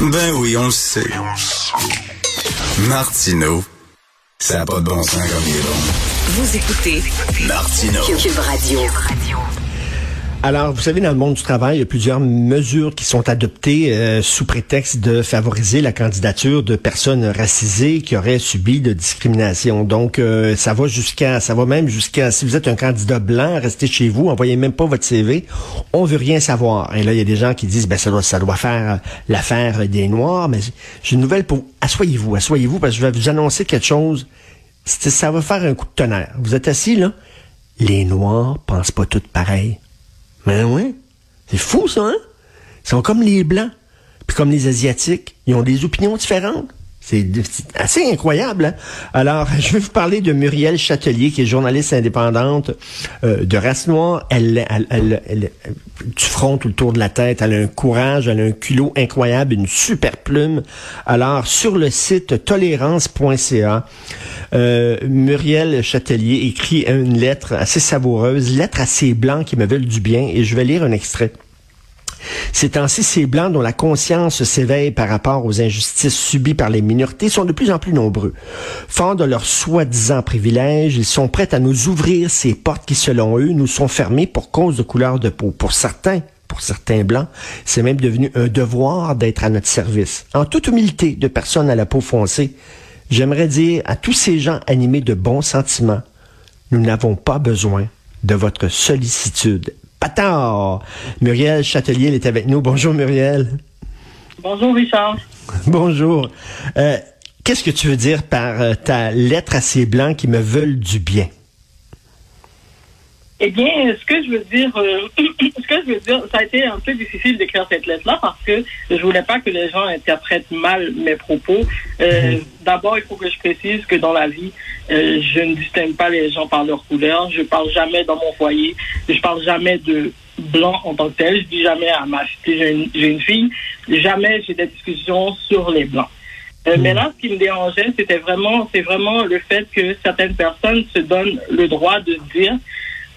Ben oui, on le sait. Martineau, ça n'a pas de bon sens comme il est bon. Vous écoutez Martineau. Cube Radio. Alors, vous savez, dans le monde du travail, il y a plusieurs mesures qui sont adoptées euh, sous prétexte de favoriser la candidature de personnes racisées qui auraient subi de discrimination. Donc, euh, ça va jusqu'à, ça va même jusqu'à, si vous êtes un candidat blanc, restez chez vous, envoyez même pas votre CV, on veut rien savoir. Et là, il y a des gens qui disent, ben ça doit, ça doit faire euh, l'affaire des Noirs. Mais j'ai une nouvelle pour, asseyez-vous, asseyez-vous, parce que je vais vous annoncer quelque chose. Ça va faire un coup de tonnerre. Vous êtes assis là, les Noirs pensent pas toutes pareil. Ben oui. C'est fou, ça, hein? Ils sont comme les Blancs, puis comme les Asiatiques. Ils ont des opinions différentes. C'est assez incroyable. Hein? Alors, je vais vous parler de Muriel Châtelier, qui est journaliste indépendante euh, de race noire. Elle, elle, elle, du front tout le tour de la tête. Elle a un courage, elle a un culot incroyable, une super plume. Alors, sur le site tolérance.ca, euh, Muriel Châtelier écrit une lettre assez savoureuse, lettre à ces blancs qui me veulent du bien, et je vais lire un extrait. Ces temps-ci, ces Blancs dont la conscience s'éveille par rapport aux injustices subies par les minorités sont de plus en plus nombreux. Forts de leurs soi-disant privilèges, ils sont prêts à nous ouvrir ces portes qui, selon eux, nous sont fermées pour cause de couleur de peau. Pour certains, pour certains Blancs, c'est même devenu un devoir d'être à notre service. En toute humilité de personnes à la peau foncée, j'aimerais dire à tous ces gens animés de bons sentiments, nous n'avons pas besoin de votre sollicitude. Patard! Muriel Châtelier elle est avec nous. Bonjour Muriel. Bonjour Richard. Bonjour. Euh, Qu'est-ce que tu veux dire par euh, ta lettre à ces blancs qui me veulent du bien? Eh bien, ce que je veux dire, euh, ce que je veux dire, ça a été un peu difficile d'écrire cette lettre-là parce que je voulais pas que les gens interprètent mal mes propos. Euh, D'abord, il faut que je précise que dans la vie, euh, je ne distingue pas les gens par leur couleur. Je parle jamais dans mon foyer. Je parle jamais de blanc en tant que tel. Je dis jamais à ma fille, j'ai une, fille, jamais j'ai des discussions sur les blancs. Euh, Mais là, ce qui me dérangeait, c'était vraiment, c'est vraiment le fait que certaines personnes se donnent le droit de dire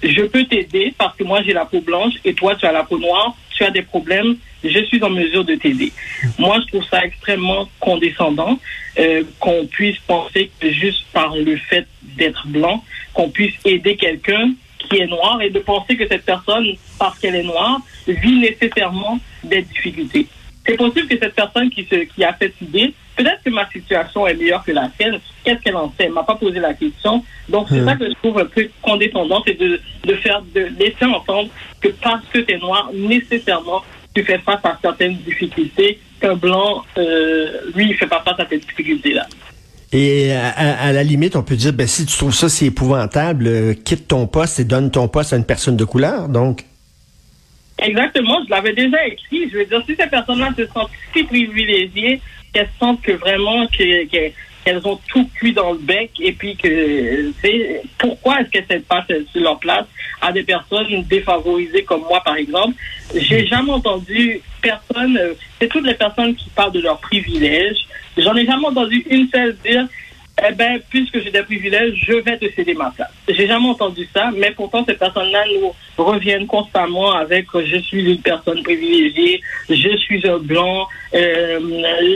je peux t'aider parce que moi j'ai la peau blanche et toi tu as la peau noire, tu as des problèmes, je suis en mesure de t'aider. Moi je trouve ça extrêmement condescendant euh, qu'on puisse penser juste par le fait d'être blanc, qu'on puisse aider quelqu'un qui est noir et de penser que cette personne, parce qu'elle est noire, vit nécessairement des difficultés. C'est possible que cette personne qui, se, qui a cette idée, peut-être que ma situation est meilleure que la sienne. Qu'est-ce qu'elle en sait? Elle m'a pas posé la question. Donc, c'est Hmm. ça que je trouve un peu condescendant, c'est de, de faire, de laisser entendre que parce que tu es noir, nécessairement, tu fais face à certaines difficultés qu'un blanc, euh, lui, il fait pas face à ces difficultés-là. Et à, à- à la limite, on peut dire, ben, si tu trouves ça c'est épouvantable, euh, quitte ton poste et donne ton poste à une personne de couleur. Donc, Exactement, je l'avais déjà écrit. Je veux dire, si ces personnes-là se sentent si privilégiées, qu'elles sentent que vraiment que- que- qu'elles ont tout cuit dans le bec et puis que c'est pourquoi est-ce qu'elles ne pas sur leur place à des personnes défavorisées comme moi par exemple? J'ai jamais entendu personne, euh, c'est toutes les personnes qui parlent de leurs privilèges. J'en ai jamais entendu une seule dire eh ben, puisque j'ai des privilèges, je vais te céder ma place. J'ai jamais entendu ça, mais pourtant ces personnes-là nous reviennent constamment avec euh, je suis une personne privilégiée, je suis un blanc, euh,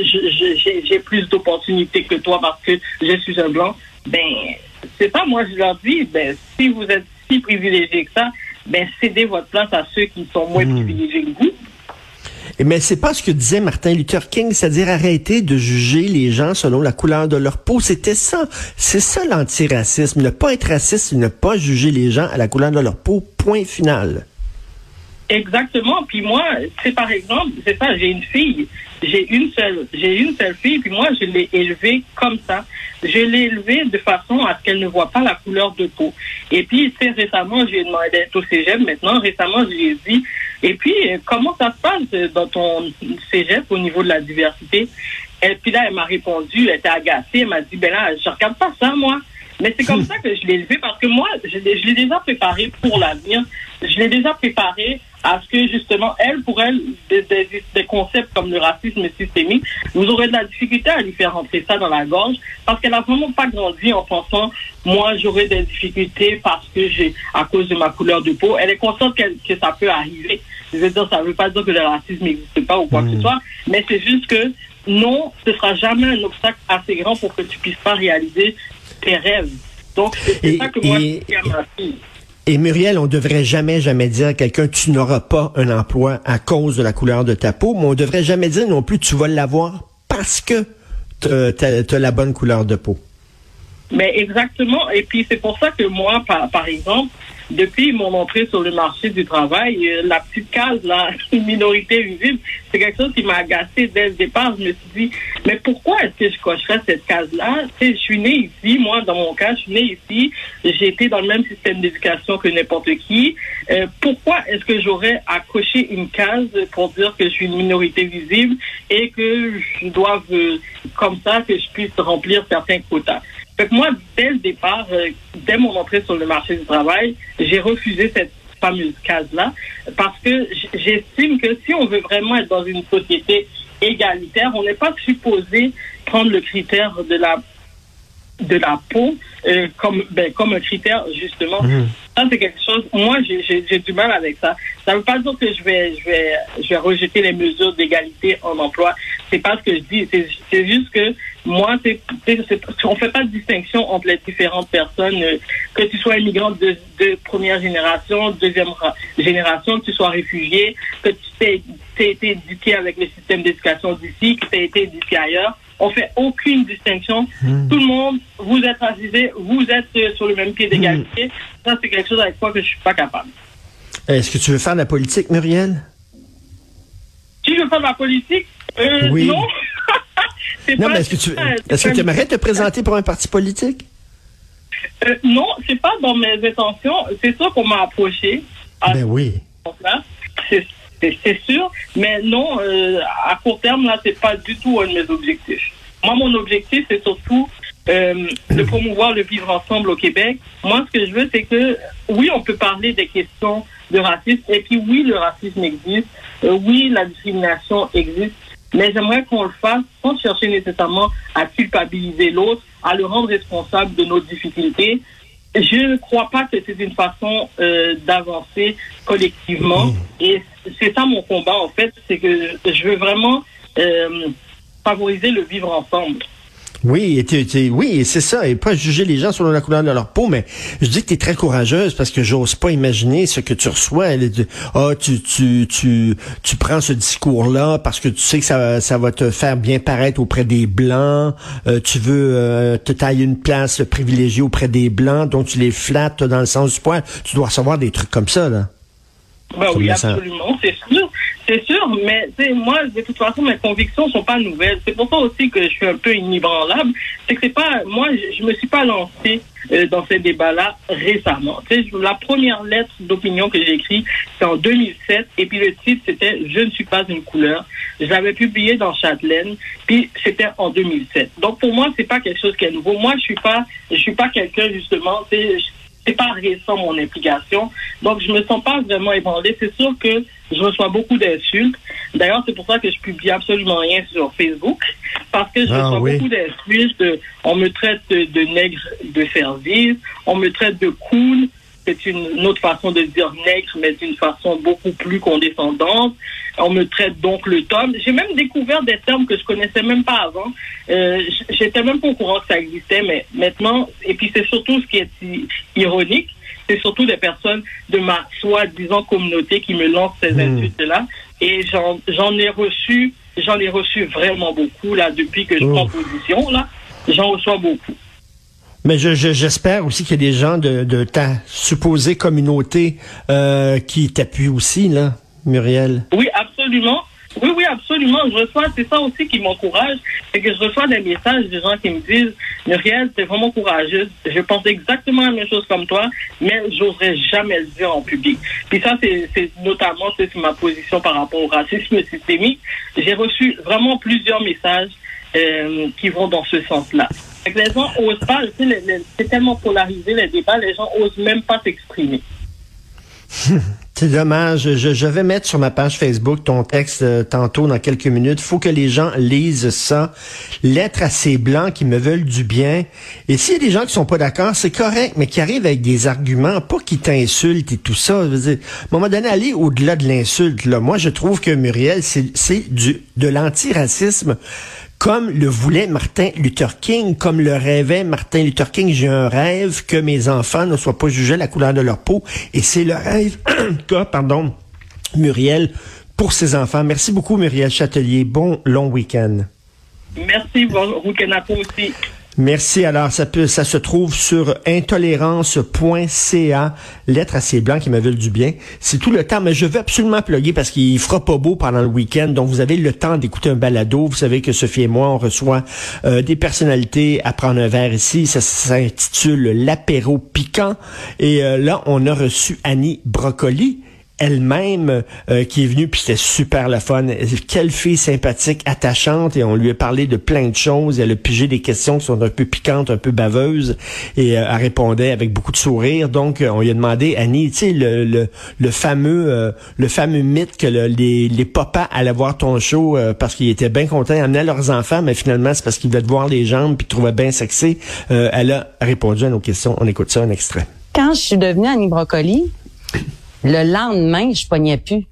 j'ai plus d'opportunités que toi parce que je suis un blanc. Ben, c'est ça, moi je leur dis, ben, si vous êtes si privilégié que ça, ben, cédez votre place à ceux qui sont moins privilégiés que vous. Mais c'est pas ce que disait Martin Luther King, c'est-à-dire arrêter de juger les gens selon la couleur de leur peau. C'était ça. C'est ça l'antiracisme. Ne pas être raciste, ne pas juger les gens à la couleur de leur peau. Point final. Exactement. Puis moi, c'est par exemple, c'est ça, j'ai une fille, j'ai une seule, j'ai une seule fille, puis moi, je l'ai élevée comme ça. Je l'ai élevée de façon à ce qu'elle ne voit pas la couleur de peau. Et puis, c'est récemment, j'ai demandé d'être au cégep maintenant. Récemment, je lui ai dit, et puis, euh, comment ça se passe euh, dans ton cégep au niveau de la diversité? Et puis là, elle m'a répondu, elle était agacée, elle m'a dit, ben là, je regarde pas ça, moi. Mais c'est comme ça que je l'ai élevé parce que moi, je l'ai je l'ai déjà préparé pour l'avenir. Je l'ai déjà préparé à ce que justement, elle, pour elle, des, des, des, concepts comme le racisme systémique, vous aurez de la difficulté à lui faire rentrer ça dans la gorge parce qu'elle n'a vraiment pas grandi en pensant, moi, j'aurai des difficultés parce que j'ai, à cause de ma couleur de peau. Elle est consciente que ça peut arriver. Je veux dire, ça ne veut pas dire que le racisme n'existe pas ou quoi que ce soit, mais c'est juste que non, ce sera jamais un obstacle assez grand pour que tu puisses pas réaliser tes rêves. Donc, c'est ça que moi, et, je dis à ma fille. Et Muriel, on devrait jamais, jamais dire à quelqu'un, tu n'auras pas un emploi à cause de la couleur de ta peau, mais on devrait jamais dire non plus, tu vas l'avoir parce que tu as, la bonne couleur de peau. Mais exactement. Et puis, c'est pour ça que moi, par exemple, depuis mon entrée sur le marché du travail, euh, la petite case, la minorité visible, c'est quelque chose qui m'a agacé dès le départ. Je me suis dit, mais pourquoi est-ce que je cocherais cette case-là? Je suis née ici, moi, dans mon cas, je suis née ici, j'ai été dans le même système d'éducation que n'importe qui. Euh, pourquoi est-ce que j'aurais à cocher une case pour dire que je suis une minorité visible et que je dois, euh, comme ça, que je puisse remplir certains quotas? Fait que moi, dès le départ, euh, dès mon entrée sur le marché du travail, j'ai refusé cette fameuse case-là parce que j'estime que si on veut vraiment être dans une société égalitaire, on n'est pas supposé prendre le critère de la de la peau euh, comme ben, comme un critère justement. Mhm. ça c'est quelque chose moi j'ai du mal avec ça. Ça veut pas dire que je vais je vais je vais rejeter les mesures d'égalité en emploi. C'est pas ce que je dis c'est juste que moi c'est on fait pas de distinction entre les différentes personnes euh, que tu sois immigrant de, de première génération deuxième génération que tu sois réfugié que tu t'es été éduqué avec le système d'éducation d'ici que tu as été éduqué ailleurs on fait aucune distinction. Hmm. Tout le monde, vous êtes racisé, vous êtes euh, sur le même pied d'égalité. Hmm. Ça, c'est quelque chose avec quoi que je suis pas capable. Est-ce que tu veux faire de la politique, Muriel? Si je veux faire de la politique, euh, oui. non. Non, mais est-ce que tu est-ce que tu aimerais te présenter pour un parti politique? Euh, non, c'est pas dans mes intentions. C'est sûr qu'on m'a approché. Ben oui. C'est c'est sûr. Mais non, euh, à court terme, là, c'est pas du tout un de mes objectifs. Moi, mon objectif, c'est surtout euh, de promouvoir le vivre ensemble au Québec. Moi, ce que je veux, c'est que, oui, on peut parler des questions de racisme, et puis oui, le racisme existe, euh, oui, la discrimination existe, mais j'aimerais qu'on le fasse sans chercher nécessairement à culpabiliser l'autre, à le rendre responsable de nos difficultés, je ne crois pas que c'est une façon euh, d'avancer collectivement. Et c'est ça mon combat, en fait, c'est que je veux vraiment euh, favoriser le vivre ensemble. Oui, et oui, c'est ça. Et pas juger les gens selon la couleur de leur peau, mais je dis que tu très courageuse parce que j'ose pas imaginer ce que tu reçois. Ah, tu, tu, tu, tu prends ce discours-là parce que tu sais que ça, ça va te faire bien paraître auprès des Blancs. Euh, tu veux euh, te tailler une place privilégiée auprès des Blancs, donc tu les flattes dans le sens du poil. Tu dois recevoir des trucs comme ça, là. Ben oui, absolument, c'est sûr. C'est sûr, mais moi, de toute façon, mes convictions sont pas nouvelles. C'est pour ça aussi que je suis un peu inébranlable. C'est que c'est pas, moi, je, me suis pas lancé euh, dans ces débats-là récemment. la première lettre d'opinion que j'ai écrite, c'est en 2007, et puis le titre c'était Je ne suis pas une couleur. Je l'avais publié dans Châtelaine, puis c'était en 2007. Donc pour moi, c'est pas quelque chose qui est nouveau. Moi, je suis pas, je suis pas quelqu'un justement c'est pas récent mon implication. Donc je me sens pas vraiment ébranlée. C'est sûr que je reçois beaucoup d'insultes. D'ailleurs, c'est pour ça que je publie absolument rien sur Facebook parce que je ah reçois beaucoup d'insultes. On me traite de, nègre de service, on me traite de cool. C'est une, autre façon de dire nègre, mais d'une façon beaucoup plus condescendante. On me traite donc le Tom. J'ai même découvert des termes que je connaissais même pas avant. Euh, J'étais même pas au courant que ça existait, mais maintenant, et puis c'est surtout ce qui est ironique, c'est surtout des personnes de ma soi-disant communauté qui me lancent ces hmm. insultes-là. Et j'en ai reçu, j'en ai reçu vraiment beaucoup, là, depuis que je prends position, là. J'en reçois beaucoup. Mais j'espère aussi qu'il y a des gens de, ta supposée communauté euh, qui t'appuient aussi, là, Muriel. Oui, absolument. Oui, oui, absolument. Je reçois, c'est ça aussi qui m'encourage, c'est que je reçois des messages de gens qui me disent, Muriel, t'es vraiment courageuse. Je pense exactement la même chose comme toi, mais j'oserais jamais le dire en public. Puis ça, c'est notamment c'est ma position par rapport au racisme systémique. J'ai reçu vraiment plusieurs messages euh, qui vont dans ce sens-là. Les gens osent pas, c'est tellement polarisé les débats, les gens osent même pas s'exprimer. C'est dommage. Je, vais mettre sur ma page Facebook ton texte euh, tantôt dans quelques minutes. faut que les gens lisent ça. Lettres à ces blancs qui me veulent du bien. Et s'il y a des gens qui sont pas d'accord, c'est correct, mais qui arrivent avec des arguments, pas qui t'insultent et tout ça. à un moment donné, aller au-delà de l'insulte. Moi, je trouve que Muriel, c'est du de l'antiracisme comme le voulait Martin Luther King, comme le rêvait Martin Luther King. J'ai un rêve que mes enfants ne soient pas jugés à la couleur de leur peau. Et c'est le rêve qu'a, pardon, Muriel pour ses enfants. Merci beaucoup, Muriel Châtelier. Bon long week-end. Merci, bon week-end à toi aussi. Merci. Alors, ça peut, ça se trouve sur intolérance.ca, lettre à ces blancs qui me veulent du bien. C'est tout le temps, mais je veux absolument plugger parce qu'il fera pas beau pendant le week-end. Donc, vous avez le temps d'écouter un balado. Vous savez que Sophie et moi, on reçoit euh, des personnalités à prendre un verre ici. Ça s'intitule l'apéro piquant. Et euh, là, on a reçu Annie Brocoli elle-même euh, qui est venue, puis c'était super la fun. Quelle fille sympathique, attachante, et on lui a parlé de plein de choses. Elle a pigé des questions qui sont un peu piquantes, un peu baveuses, et euh, elle répondait avec beaucoup de sourire. Donc, euh, on lui a demandé, Annie, tu sais, le, le, fameux le fameux mythe que les, les papas allaient voir ton show parce qu'ils étaient bien contents, ils amenaient leurs enfants, mais finalement, c'est parce qu'ils voulaient te voir les jambes, puis trouvaient bien sexy. elle a répondu à nos questions. On écoute ça, un extrait. Quand je suis devenue Annie Brocoli, le lendemain, je pognais plus.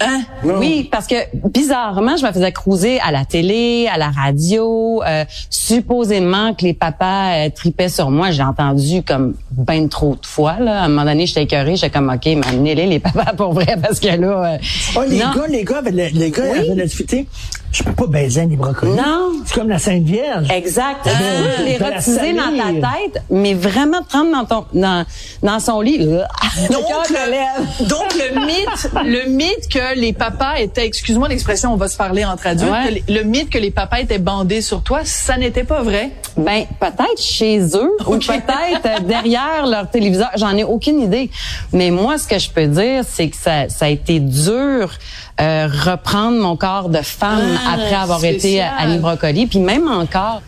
Hein? Oui, parce que bizarrement, je me faisais cruiser à la télé, à la radio. Euh, supposément que les papas euh, tripaient sur moi. J'ai entendu comme ben trop de fois. Là. À un moment donné, j'étais écœurée. J'étais comme, OK, m'amenez-les, les papas, pour vrai, parce que là... Euh, oh, les gars, les gars, les gars avaient la difficulté je peux pas baiser un brocolis. Non. C'est comme la Sainte Vierge. Exact. Ah, les dans ta tête, mais vraiment prendre dans ton dans, dans son lit. donc, le, donc le mythe, le mythe que les papas étaient, excuse-moi l'expression, on va se parler entre adultes, le, mythe que les papas étaient bandés sur toi, ça n'était pas vrai? Ben peut-être chez eux ou peut-être derrière leur téléviseur. J'en ai aucune idée. Mais moi, ce que je peux dire, c'est que ça, ça a été dur euh, reprendre mon corps de femme ah, après avoir été Annie Brocoli. Puis même encore,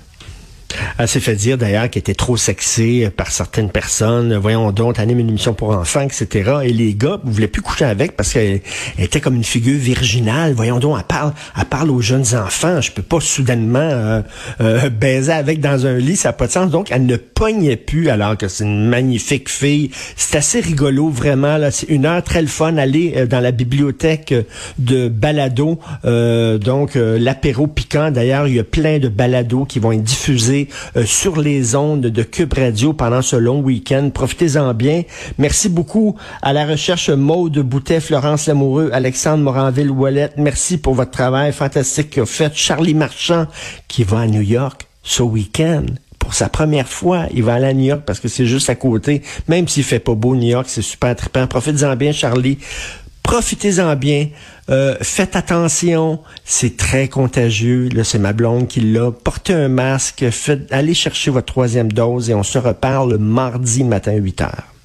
elle s'est fait dire d'ailleurs qu'elle était trop sexée par certaines personnes. Voyons donc, anime une émission pour enfants, etc. Et les gars ne voulaient plus coucher avec parce qu'elle était comme une figure virginale. Voyons donc, elle parle, elle parle aux jeunes enfants. Je peux pas soudainement euh, euh, baiser avec dans un lit, ça n'a pas de sens. Donc, elle ne pognait plus alors que c'est une magnifique fille. C'est assez rigolo, vraiment. C'est une heure très le fun. Aller euh, dans la bibliothèque de balado. donc, l'apéro piquant. D'ailleurs, il y a plein de balados qui vont être diffusés euh, sur les ondes de Cube Radio pendant ce long week-end. Profitez-en bien. Merci beaucoup à la recherche Maude Boutet, Florence Lamoureux, Alexandre Moranville-Ouellette. Merci pour votre travail fantastique que fait. Charlie Marchand qui va à New York ce week-end pour sa première fois, il va aller à New York parce que c'est juste à côté. Même s'il fait pas beau, New York, c'est super trippant. Profitez-en bien, Charlie. Profitez-en bien. Euh, faites attention, c'est très contagieux. Là, c'est ma blonde qui l'a. Portez un masque. Allez chercher votre troisième dose et on se reparle mardi matin à 8 heures.